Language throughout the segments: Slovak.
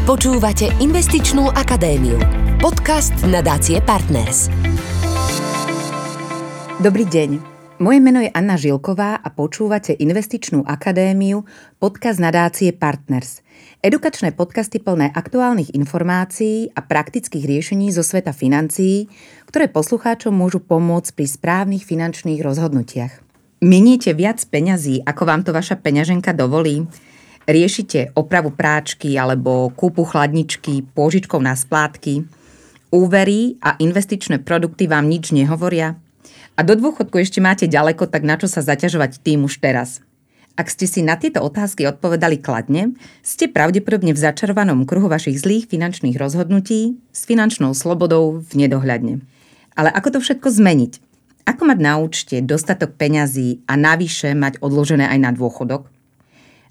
Počúvate Investičnú akadémiu. Podcast nadácie Partners. Dobrý deň. Moje meno je Anna Žilková a počúvate Investičnú akadémiu, podcast nadácie Partners. Edukačné podcasty plné aktuálnych informácií a praktických riešení zo sveta financií, ktoré poslucháčom môžu pomôcť pri správnych finančných rozhodnutiach. Miniete viac peňazí, ako vám to vaša peňaženka dovolí? Riešite opravu práčky alebo kúpu chladničky pôžičkou na splátky, úvery a investičné produkty vám nič nehovoria? A do dôchodku ešte máte ďaleko, tak na čo sa zaťažovať tým už teraz? Ak ste si na tieto otázky odpovedali kladne, ste pravdepodobne v začarovanom kruhu vašich zlých finančných rozhodnutí s finančnou slobodou v nedohľadne. Ale ako to všetko zmeniť? Ako mať na účte dostatok peňazí a navyše mať odložené aj na dôchodok?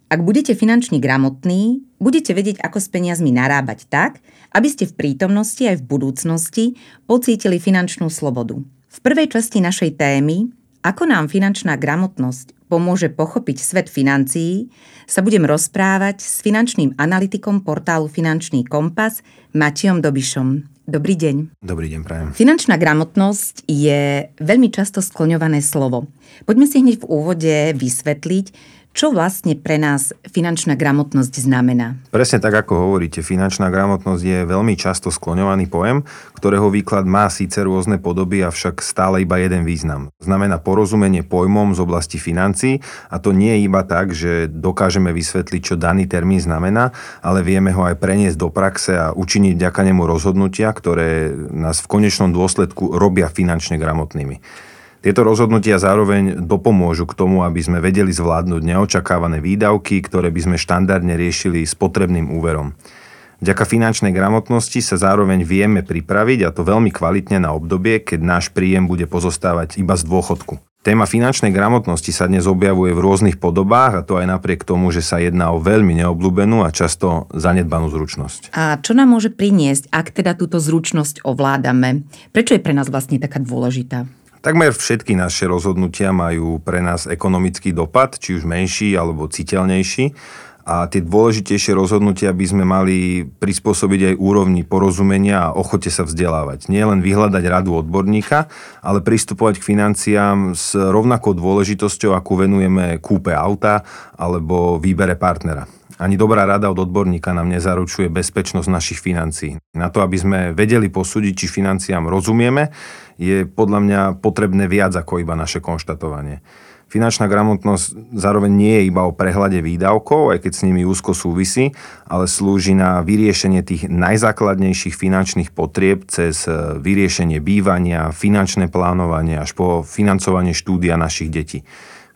Ak budete finančne gramotní, budete vedieť, ako s peniazmi narábať tak, aby ste v prítomnosti aj v budúcnosti pocítili finančnú slobodu. V prvej časti našej témy ako nám finančná gramotnosť pomôže pochopiť svet financií, sa budem rozprávať s finančným analytikom portálu Finančný kompas Matiom Dobišom. Dobrý deň. Dobrý deň, prajem. Finančná gramotnosť je veľmi často skloňované slovo. Poďme si hneď v úvode vysvetliť, čo vlastne pre nás finančná gramotnosť znamená? Presne tak, ako hovoríte, finančná gramotnosť je veľmi často skloňovaný pojem, ktorého výklad má síce rôzne podoby, avšak stále iba jeden význam. Znamená porozumenie pojmom z oblasti financií a to nie je iba tak, že dokážeme vysvetliť, čo daný termín znamená, ale vieme ho aj preniesť do praxe a učiniť vďaka nemu rozhodnutia, ktoré nás v konečnom dôsledku robia finančne gramotnými. Tieto rozhodnutia zároveň dopomôžu k tomu, aby sme vedeli zvládnuť neočakávané výdavky, ktoré by sme štandardne riešili s potrebným úverom. Vďaka finančnej gramotnosti sa zároveň vieme pripraviť, a to veľmi kvalitne na obdobie, keď náš príjem bude pozostávať iba z dôchodku. Téma finančnej gramotnosti sa dnes objavuje v rôznych podobách a to aj napriek tomu, že sa jedná o veľmi neobľúbenú a často zanedbanú zručnosť. A čo nám môže priniesť, ak teda túto zručnosť ovládame? Prečo je pre nás vlastne taká dôležitá? Takmer všetky naše rozhodnutia majú pre nás ekonomický dopad, či už menší alebo citeľnejší. A tie dôležitejšie rozhodnutia by sme mali prispôsobiť aj úrovni porozumenia a ochote sa vzdelávať. Nie len vyhľadať radu odborníka, ale pristupovať k financiám s rovnakou dôležitosťou, ako venujeme kúpe auta alebo výbere partnera. Ani dobrá rada od odborníka nám nezaručuje bezpečnosť našich financií. Na to, aby sme vedeli posúdiť, či financiám rozumieme, je podľa mňa potrebné viac ako iba naše konštatovanie. Finančná gramotnosť zároveň nie je iba o prehľade výdavkov, aj keď s nimi úzko súvisí, ale slúži na vyriešenie tých najzákladnejších finančných potrieb cez vyriešenie bývania, finančné plánovanie až po financovanie štúdia našich detí.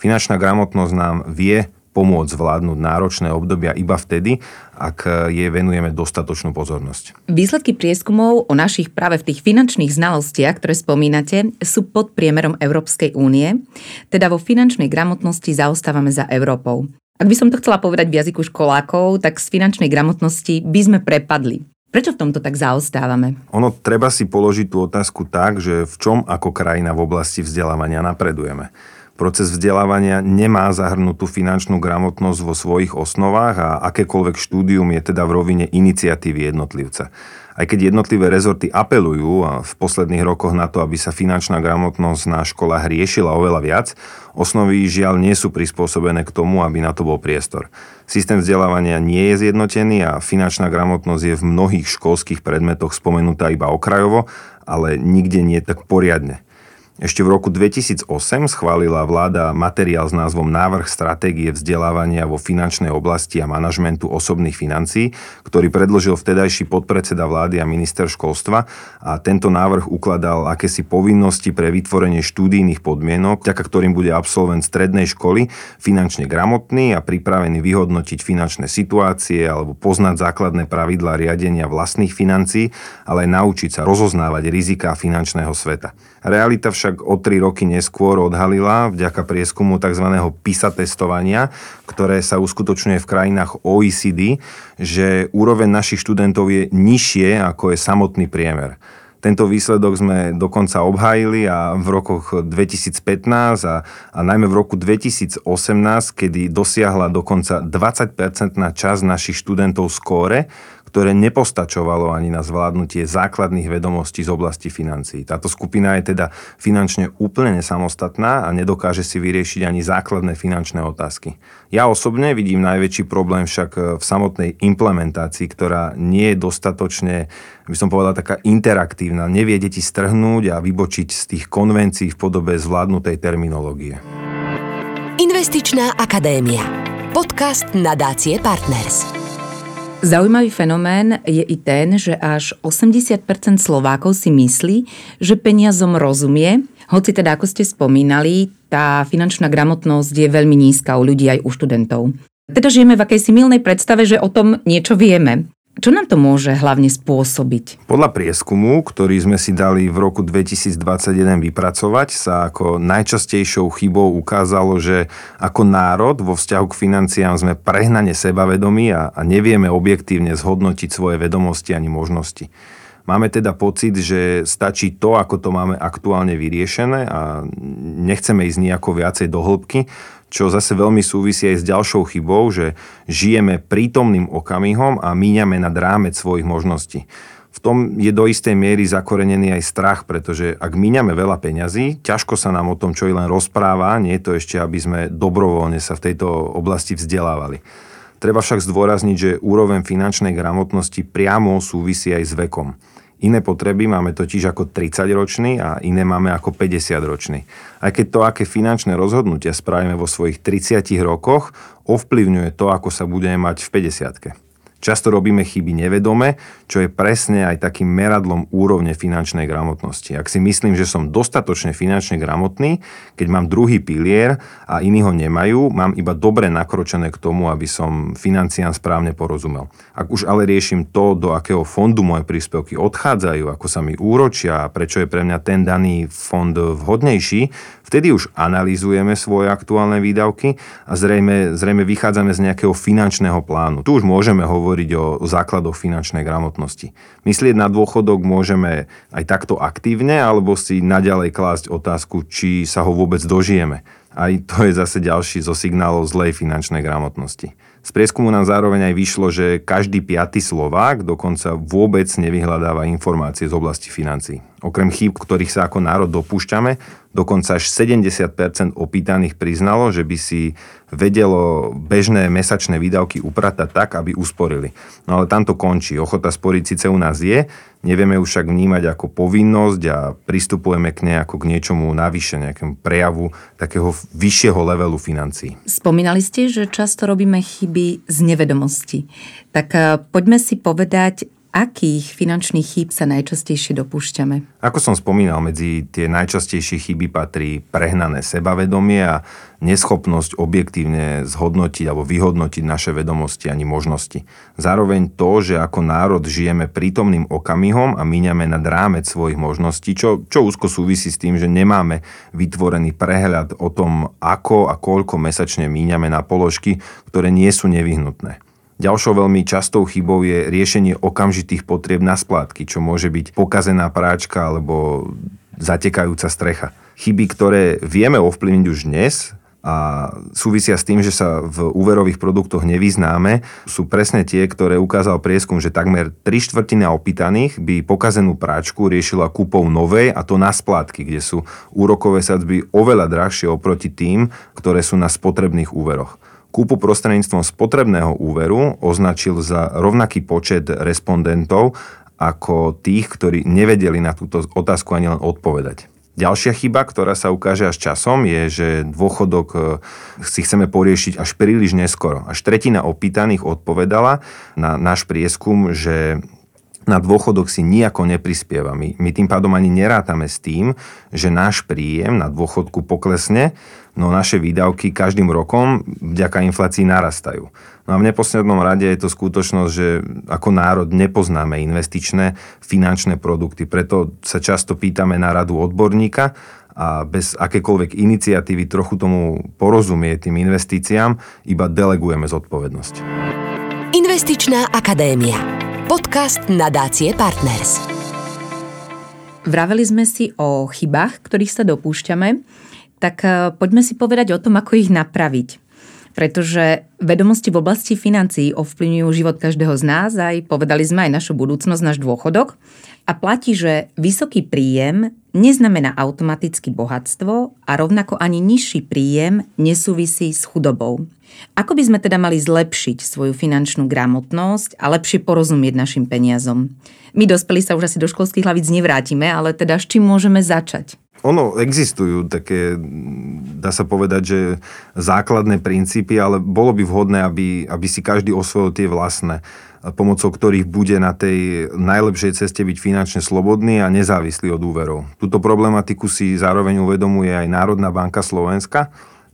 Finančná gramotnosť nám vie pomôcť zvládnuť náročné obdobia iba vtedy, ak jej venujeme dostatočnú pozornosť. Výsledky prieskumov o našich práve v tých finančných znalostiach, ktoré spomínate, sú pod priemerom Európskej únie, teda vo finančnej gramotnosti zaostávame za Európou. Ak by som to chcela povedať v jazyku školákov, tak z finančnej gramotnosti by sme prepadli. Prečo v tomto tak zaostávame? Ono treba si položiť tú otázku tak, že v čom ako krajina v oblasti vzdelávania napredujeme. Proces vzdelávania nemá zahrnutú finančnú gramotnosť vo svojich osnovách a akékoľvek štúdium je teda v rovine iniciatívy jednotlivca. Aj keď jednotlivé rezorty apelujú a v posledných rokoch na to, aby sa finančná gramotnosť na školách riešila oveľa viac, osnovy žiaľ nie sú prispôsobené k tomu, aby na to bol priestor. Systém vzdelávania nie je zjednotený a finančná gramotnosť je v mnohých školských predmetoch spomenutá iba okrajovo, ale nikde nie tak poriadne. Ešte v roku 2008 schválila vláda materiál s názvom Návrh stratégie vzdelávania vo finančnej oblasti a manažmentu osobných financií, ktorý predložil vtedajší podpredseda vlády a minister školstva a tento návrh ukladal akési povinnosti pre vytvorenie štúdijných podmienok, vďaka ktorým bude absolvent strednej školy finančne gramotný a pripravený vyhodnotiť finančné situácie alebo poznať základné pravidlá riadenia vlastných financií, ale aj naučiť sa rozoznávať rizika finančného sveta. Realita však o tri roky neskôr odhalila vďaka prieskumu tzv. PISA testovania, ktoré sa uskutočňuje v krajinách OECD, že úroveň našich študentov je nižšie ako je samotný priemer. Tento výsledok sme dokonca obhájili a v rokoch 2015 a, a najmä v roku 2018, kedy dosiahla dokonca 20% časť našich študentov skóre, ktoré nepostačovalo ani na zvládnutie základných vedomostí z oblasti financií. Táto skupina je teda finančne úplne nesamostatná a nedokáže si vyriešiť ani základné finančné otázky. Ja osobne vidím najväčší problém však v samotnej implementácii, ktorá nie je dostatočne, by som povedal, taká interaktívna. Nevie deti strhnúť a vybočiť z tých konvencií v podobe zvládnutej terminológie. Investičná akadémia. Podcast nadácie Partners. Zaujímavý fenomén je i ten, že až 80% Slovákov si myslí, že peniazom rozumie, hoci teda, ako ste spomínali, tá finančná gramotnosť je veľmi nízka u ľudí aj u študentov. Teda žijeme v akejsi milnej predstave, že o tom niečo vieme. Čo nám to môže hlavne spôsobiť? Podľa prieskumu, ktorý sme si dali v roku 2021 vypracovať, sa ako najčastejšou chybou ukázalo, že ako národ vo vzťahu k financiám sme prehnane sebavedomí a, a nevieme objektívne zhodnotiť svoje vedomosti ani možnosti. Máme teda pocit, že stačí to, ako to máme aktuálne vyriešené a nechceme ísť nejako viacej do hĺbky, čo zase veľmi súvisí aj s ďalšou chybou, že žijeme prítomným okamihom a míňame nad rámec svojich možností. V tom je do istej miery zakorenený aj strach, pretože ak míňame veľa peňazí, ťažko sa nám o tom čo i len rozpráva, nie je to ešte, aby sme dobrovoľne sa v tejto oblasti vzdelávali. Treba však zdôrazniť, že úroveň finančnej gramotnosti priamo súvisí aj s vekom. Iné potreby máme totiž ako 30-ročný a iné máme ako 50-ročný. Aj keď to, aké finančné rozhodnutia spravíme vo svojich 30 rokoch, ovplyvňuje to, ako sa budeme mať v 50 Často robíme chyby nevedome, čo je presne aj takým meradlom úrovne finančnej gramotnosti. Ak si myslím, že som dostatočne finančne gramotný, keď mám druhý pilier a iní ho nemajú, mám iba dobre nakročené k tomu, aby som financiám správne porozumel. Ak už ale riešim to, do akého fondu moje príspevky odchádzajú, ako sa mi úročia a prečo je pre mňa ten daný fond vhodnejší, vtedy už analýzujeme svoje aktuálne výdavky a zrejme, zrejme vychádzame z nejakého finančného plánu. Tu už môžeme hovoriť hovoriť o základoch finančnej gramotnosti. Myslieť na dôchodok môžeme aj takto aktívne, alebo si naďalej klásť otázku, či sa ho vôbec dožijeme. Aj to je zase ďalší zo signálov zlej finančnej gramotnosti. Z prieskumu nám zároveň aj vyšlo, že každý piatý Slovák dokonca vôbec nevyhľadáva informácie z oblasti financií. Okrem chýb, ktorých sa ako národ dopúšťame, dokonca až 70% opýtaných priznalo, že by si vedelo bežné mesačné výdavky upratať tak, aby usporili. No ale tam to končí. Ochota sporiť síce u nás je, nevieme už však vnímať ako povinnosť a pristupujeme k nej ako k niečomu navyše, nejakému prejavu takého vyššieho levelu financií. Spomínali ste, že často robíme chyby z nevedomosti. Tak eh, poďme si povedať, akých finančných chýb sa najčastejšie dopúšťame? Ako som spomínal, medzi tie najčastejšie chyby patrí prehnané sebavedomie a neschopnosť objektívne zhodnotiť alebo vyhodnotiť naše vedomosti ani možnosti. Zároveň to, že ako národ žijeme prítomným okamihom a míňame nad rámec svojich možností, čo, čo úzko súvisí s tým, že nemáme vytvorený prehľad o tom, ako a koľko mesačne míňame na položky, ktoré nie sú nevyhnutné. Ďalšou veľmi častou chybou je riešenie okamžitých potrieb na splátky, čo môže byť pokazená práčka alebo zatekajúca strecha. Chyby, ktoré vieme ovplyvniť už dnes, a súvisia s tým, že sa v úverových produktoch nevyznáme, sú presne tie, ktoré ukázal prieskum, že takmer 3 štvrtina opýtaných by pokazenú práčku riešila kúpou novej a to na splátky, kde sú úrokové sadzby oveľa drahšie oproti tým, ktoré sú na spotrebných úveroch kúpu prostredníctvom spotrebného úveru označil za rovnaký počet respondentov ako tých, ktorí nevedeli na túto otázku ani len odpovedať. Ďalšia chyba, ktorá sa ukáže až časom, je, že dôchodok e, si chceme poriešiť až príliš neskoro. Až tretina opýtaných odpovedala na náš prieskum, že na dôchodok si nejako neprispieva. My, my tým pádom ani nerátame s tým, že náš príjem na dôchodku poklesne, no naše výdavky každým rokom vďaka inflácii narastajú. No a v neposlednom rade je to skutočnosť, že ako národ nepoznáme investičné finančné produkty, preto sa často pýtame na radu odborníka a bez akékoľvek iniciatívy trochu tomu porozumie tým investíciám, iba delegujeme zodpovednosť. Investičná akadémia. Podcast nadácie Partners. Vraveli sme si o chybách, ktorých sa dopúšťame, tak eh, poďme si povedať o tom, ako ich napraviť. pretože vedomosti v oblasti financií ovplyvňujú život každého z nás, aj povedali sme aj našu budúcnosť, náš dôchodok. A platí, že vysoký príjem neznamená automaticky bohatstvo a rovnako ani nižší príjem nesúvisí s chudobou. Ako by sme teda mali zlepšiť svoju finančnú gramotnosť a lepšie porozumieť našim peniazom? My dospelí sa už asi do školských hlavíc nevrátime, ale teda s čím môžeme začať? Ono existujú také, dá sa povedať, že základné princípy, ale bolo by vhodné, aby, aby si každý osvojil tie vlastné, pomocou ktorých bude na tej najlepšej ceste byť finančne slobodný a nezávislý od úverov. Túto problematiku si zároveň uvedomuje aj Národná banka Slovenska.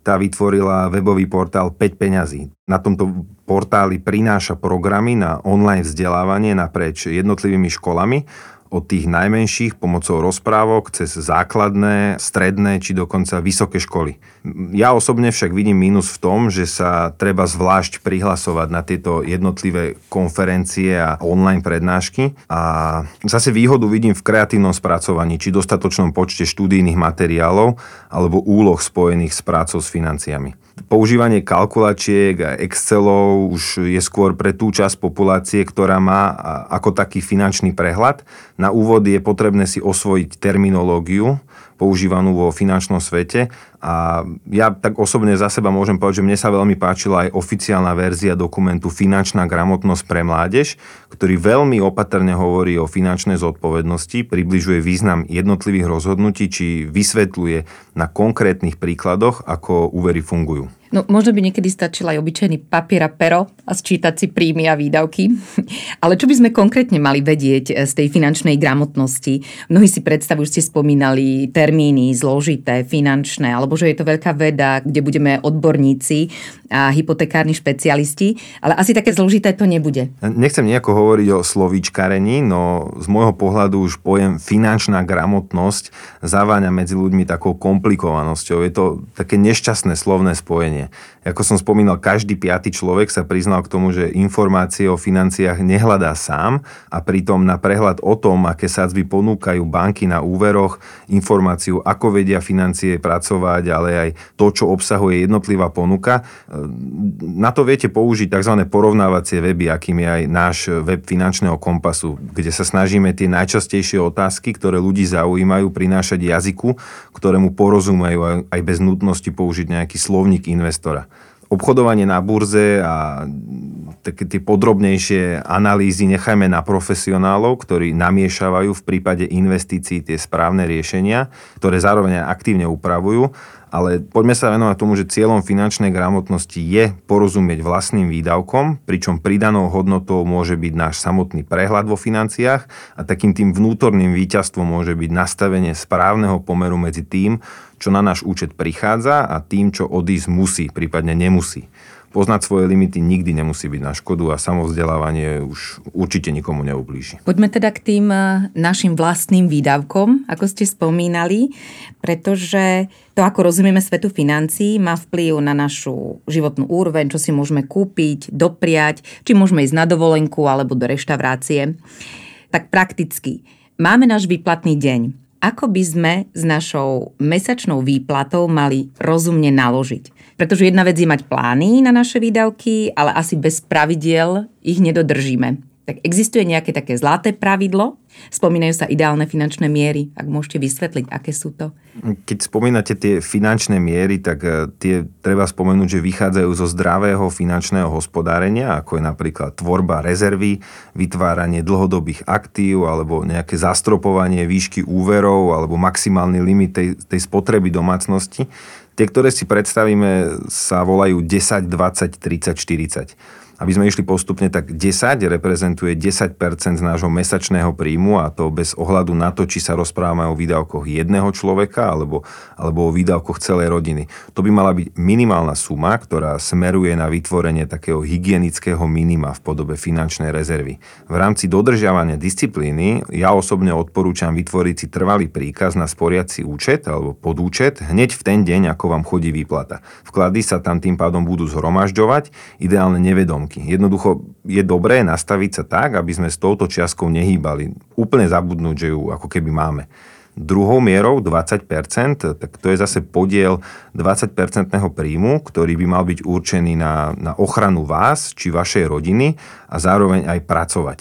Tá vytvorila webový portál 5 peňazí. Na tomto portáli prináša programy na online vzdelávanie naprieč jednotlivými školami od tých najmenších pomocou rozprávok cez základné, stredné či dokonca vysoké školy. Ja osobne však vidím mínus v tom, že sa treba zvlášť prihlasovať na tieto jednotlivé konferencie a online prednášky a zase výhodu vidím v kreatívnom spracovaní či dostatočnom počte študijných materiálov alebo úloh spojených s prácou s financiami používanie kalkulačiek a Excelov už je skôr pre tú časť populácie, ktorá má ako taký finančný prehľad. Na úvod je potrebné si osvojiť terminológiu, používanú vo finančnom svete. A ja tak osobne za seba môžem povedať, že mne sa veľmi páčila aj oficiálna verzia dokumentu Finančná gramotnosť pre mládež, ktorý veľmi opatrne hovorí o finančnej zodpovednosti, približuje význam jednotlivých rozhodnutí, či vysvetľuje na konkrétnych príkladoch, ako úvery fungujú. No, možno by niekedy stačil aj obyčajný papier a pero a sčítať si príjmy a výdavky. Ale čo by sme konkrétne mali vedieť eh, z tej finančnej gramotnosti? Mnohí si predstavujú, ste spomínali termíny zložité, finančné, alebo že je to veľká veda, kde budeme odborníci a hypotekárni špecialisti, ale asi také zložité to nebude. Nechcem nejako hovoriť o slovíčkarení, no z môjho pohľadu už pojem finančná gramotnosť zaváňa medzi ľuďmi takou komplikovanosťou. Je to také nešťastné slovné spojenie. внимание Ako som spomínal, každý piaty človek sa priznal k tomu, že informácie o financiách nehľadá sám a pritom na prehľad o tom, aké sadzby ponúkajú banky na úveroch, informáciu, ako vedia financie pracovať, ale aj to, čo obsahuje jednotlivá ponuka, na to viete použiť tzv. porovnávacie weby, akým je aj náš web finančného kompasu, kde sa snažíme tie najčastejšie otázky, ktoré ľudí zaujímajú, prinášať jazyku, ktorému porozumejú aj bez nutnosti použiť nejaký slovník investora obchodovanie na burze a také tie podrobnejšie analýzy nechajme na profesionálov, ktorí namiešavajú v prípade investícií tie správne riešenia, ktoré zároveň aktívne upravujú ale poďme sa venovať tomu, že cieľom finančnej gramotnosti je porozumieť vlastným výdavkom, pričom pridanou hodnotou môže byť náš samotný prehľad vo financiách a takým tým vnútorným víťazstvom môže byť nastavenie správneho pomeru medzi tým, čo na náš účet prichádza a tým, čo odísť musí, prípadne nemusí poznať svoje limity nikdy nemusí byť na škodu a samovzdelávanie už určite nikomu neublíži. Poďme teda k tým eh, našim vlastným výdavkom, ako ste spomínali, pretože to, ako rozumieme svetu financií, má vplyv na našu životnú úroveň, čo si môžeme kúpiť, dopriať, či môžeme ísť na dovolenku alebo do reštaurácie. Tak prakticky, máme náš výplatný deň ako by sme s našou mesačnou výplatou mali rozumne naložiť. Pretože jedna vec je mať plány na naše výdavky, ale asi bez pravidiel ich nedodržíme. Tak existuje nejaké také zlaté pravidlo? Spomínajú sa ideálne finančné miery, ak môžete vysvetliť, aké sú to? Keď spomínate tie finančné miery, tak eh, tie treba spomenúť, že vychádzajú zo zdravého finančného hospodárenia, ako je napríklad tvorba rezervy, vytváranie dlhodobých aktív alebo nejaké zastropovanie výšky úverov alebo maximálny limit tej, tej spotreby domácnosti. Tie, ktoré si predstavíme, sa volajú 10, 20, 30, 40 aby sme išli postupne, tak 10 reprezentuje 10% z nášho mesačného príjmu a to bez ohľadu na to, či sa rozprávame o výdavkoch jedného človeka alebo, alebo o výdavkoch celej rodiny. To by mala byť minimálna suma, ktorá smeruje na vytvorenie takého hygienického minima v podobe finančnej rezervy. V rámci dodržiavania disciplíny ja osobne odporúčam vytvoriť si trvalý príkaz na sporiaci účet alebo podúčet hneď v ten deň, ako vám chodí výplata. Vklady sa tam tým pádom budú zhromažďovať, ideálne nevedom banky. Jednoducho je dobré nastaviť sa tak, aby sme s touto čiastkou nehýbali. Úplne zabudnúť, že ju ako keby máme. Druhou mierou 20%, tak to je zase podiel 20-percentného príjmu, ktorý by mal byť určený na, na ochranu vás či vašej rodiny a zároveň aj pracovať.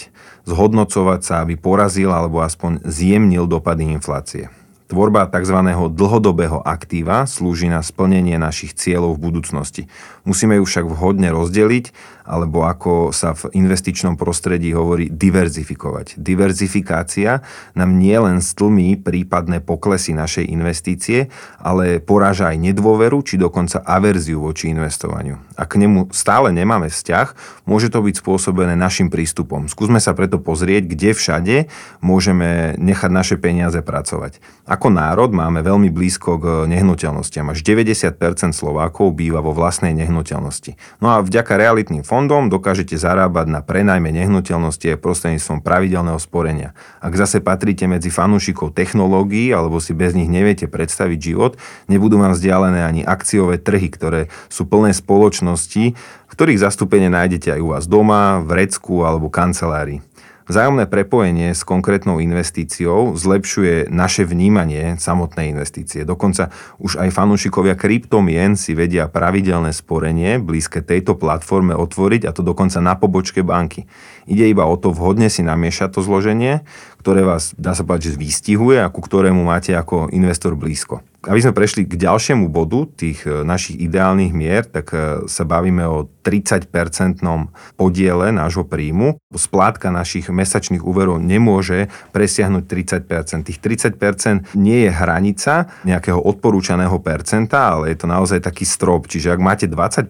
Zhodnocovať sa, aby porazil alebo aspoň zjemnil dopady inflácie. Tvorba tzv. dlhodobého aktíva slúži na splnenie našich cieľov v budúcnosti. Musíme ju však vhodne rozdeliť alebo ako sa v investičnom prostredí hovorí, diverzifikovať. Diverzifikácia nám nielen stlmí prípadné poklesy našej investície, ale poráža aj nedôveru či dokonca averziu voči investovaniu. Ak k nemu stále nemáme vzťah, môže to byť spôsobené našim prístupom. Skúsme sa preto pozrieť, kde všade môžeme nechať naše peniaze pracovať. Ako národ máme veľmi blízko k nehnuteľnostiam. Až 90% Slovákov býva vo vlastnej nehnuteľnosti. No a vďaka realitným fondom fondom dokážete zarábať na prenajme nehnuteľnosti aj prostredníctvom pravidelného sporenia. Ak zase patríte medzi fanúšikov technológií alebo si bez nich neviete predstaviť život, nebudú vám vzdialené ani akciové trhy, ktoré sú plné spoločnosti, ktorých zastúpenie nájdete aj u vás doma, v Recku alebo kancelárii. Vzájomné prepojenie s konkrétnou investíciou zlepšuje naše vnímanie samotnej investície. Dokonca už aj fanúšikovia kryptomien si vedia pravidelné sporenie blízke tejto platforme otvoriť a to dokonca na pobočke banky. Ide iba o to vhodne si namiešať to zloženie, ktoré vás, dá sa povedať, že vystihuje a ku ktorému máte ako investor blízko aby sme prešli k ďalšiemu bodu tých e, našich ideálnych mier, tak e, sa bavíme o 30-percentnom podiele nášho príjmu. Splátka našich mesačných úverov nemôže presiahnuť 30%. Tých 30% nie je hranica nejakého odporúčaného percenta, ale je to naozaj taký strop. Čiže ak máte 20%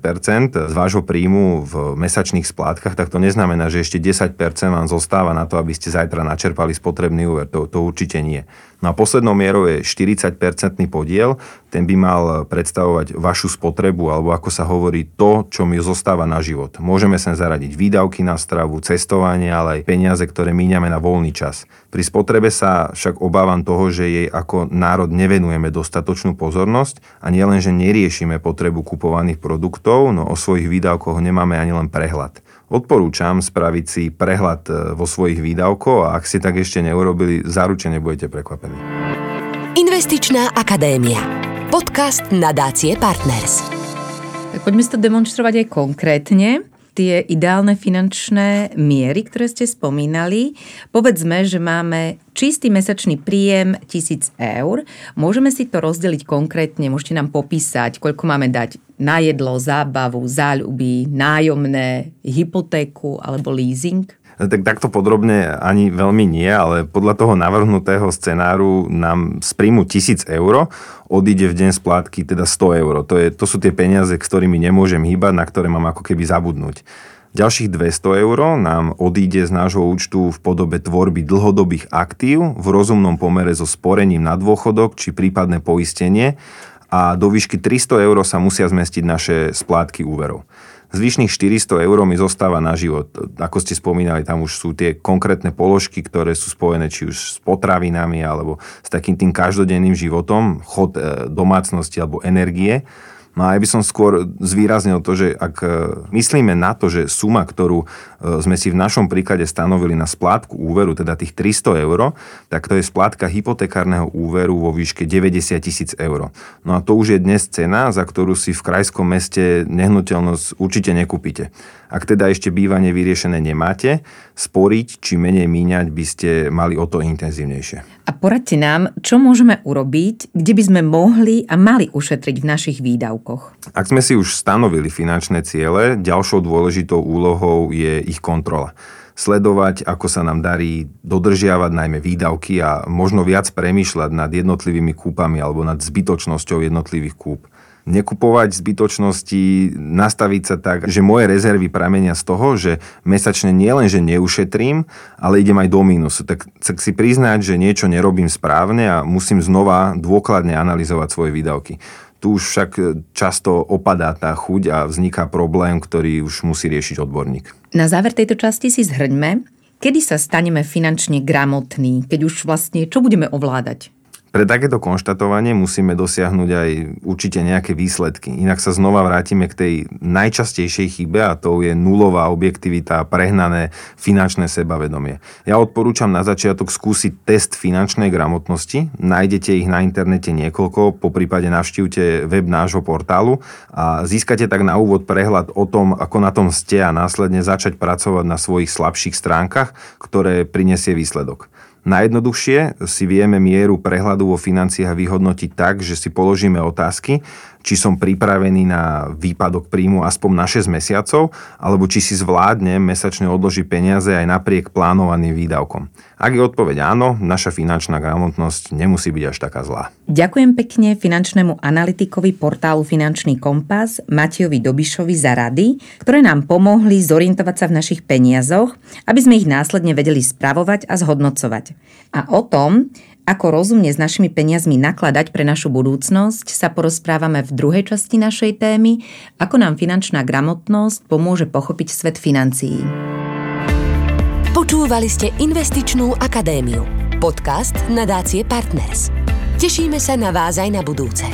z vášho príjmu v mesačných splátkach, tak to neznamená, že ešte 10% vám zostáva na to, aby ste zajtra načerpali spotrebný úver. To, to určite nie. No a poslednou mierou je 40-percentný podiel, ten by mal predstavovať vašu spotrebu, alebo ako sa hovorí, to, čo mi zostáva na život. Môžeme sem zaradiť výdavky na stravu, cestovanie, ale aj peniaze, ktoré míňame na voľný čas. Pri spotrebe sa však obávam toho, že jej ako národ nevenujeme dostatočnú pozornosť a nielen, že neriešime potrebu kupovaných produktov, no o svojich výdavkoch nemáme ani len prehľad. Odporúčam spraviť si prehľad e, vo svojich výdavkoch a ak ste tak ešte neurobili, zaručene budete prekvapení. Investičná akadémia. Podcast nadácie Partners. Tak poďme si to demonstrovať aj konkrétne tie ideálne finančné miery, ktoré ste spomínali. Povedzme, že máme čistý mesačný príjem 1000 eur. Môžeme si to rozdeliť konkrétne, môžete nám popísať, koľko máme dať na jedlo, zábavu, záľuby, nájomné, hypotéku alebo leasing? Tak takto podrobne ani veľmi nie, ale podľa toho navrhnutého scenáru nám z príjmu 1000 eur odíde v deň splátky teda 100 eur. To, je, to sú tie peniaze, s ktorými nemôžem hýbať, na ktoré mám ako keby zabudnúť. Ďalších 200 eur nám odíde z nášho účtu v podobe tvorby dlhodobých aktív v rozumnom pomere so sporením na dôchodok či prípadné poistenie a do výšky 300 eur sa musia zmestiť naše splátky úverov. Zvyšných 400 eur mi zostáva na život. Ako ste spomínali, tam už sú tie konkrétne položky, ktoré sú spojené či už s potravinami alebo s takým tým každodenným životom, chod e, domácnosti alebo energie. No a ja by som skôr zvýraznil to, že ak e, myslíme na to, že suma, ktorú e, sme si v našom príklade stanovili na splátku úveru, teda tých 300 eur, tak to je splátka hypotekárneho úveru vo výške 90 tisíc eur. No a to už je dnes cena, za ktorú si v krajskom meste nehnuteľnosť určite nekúpite. Ak teda ešte bývanie vyriešené nemáte, sporiť či menej míňať by ste mali o to intenzívnejšie. A poradte nám, čo môžeme urobiť, kde by sme mohli a mali ušetriť v našich výdavkoch. Ak sme si už stanovili finančné ciele, ďalšou dôležitou úlohou je ich kontrola sledovať, ako sa nám darí dodržiavať najmä výdavky a možno viac premýšľať nad jednotlivými kúpami alebo nad zbytočnosťou jednotlivých kúp nekupovať zbytočnosti, nastaviť sa tak, že moje rezervy pramenia z toho, že mesačne nielen, že neušetrím, ale idem aj do mínusu. Tak, tak si priznať, že niečo nerobím správne a musím znova dôkladne analyzovať svoje výdavky. Tu už však často opadá tá chuť a vzniká problém, ktorý už musí riešiť odborník. Na záver tejto časti si zhrňme, kedy sa staneme finančne gramotní, keď už vlastne čo budeme ovládať? Pre takéto konštatovanie musíme dosiahnuť aj určite nejaké výsledky. Inak sa znova vrátime k tej najčastejšej chybe a to je nulová objektivita a prehnané finančné sebavedomie. Ja odporúčam na začiatok skúsiť test finančnej gramotnosti. Nájdete ich na internete niekoľko, po prípade navštívte web nášho portálu a získate tak na úvod prehľad o tom, ako na tom ste a následne začať pracovať na svojich slabších stránkach, ktoré prinesie výsledok. Najjednoduchšie si vieme mieru prehľadu vo financiách vyhodnotiť tak, že si položíme otázky, či som pripravený na výpadok príjmu aspoň na 6 mesiacov, alebo či si zvládnem mesačne odložiť peniaze aj napriek plánovaným výdavkom. Ak je odpoveď áno, naša finančná gramotnosť nemusí byť až taká zlá. Ďakujem pekne finančnému analytikovi portálu Finančný kompas Matejovi Dobišovi za rady, ktoré nám pomohli zorientovať sa v našich peniazoch, aby sme ich následne vedeli spravovať a zhodnocovať. A o tom, ako rozumne s našimi peniazmi nakladať pre našu budúcnosť, sa porozprávame v druhej časti našej témy, ako nám finančná gramotnosť pomôže pochopiť svet financií. Počúvali ste Investičnú akadémiu, podcast nadácie Partners. Tešíme sa na vás aj na budúce.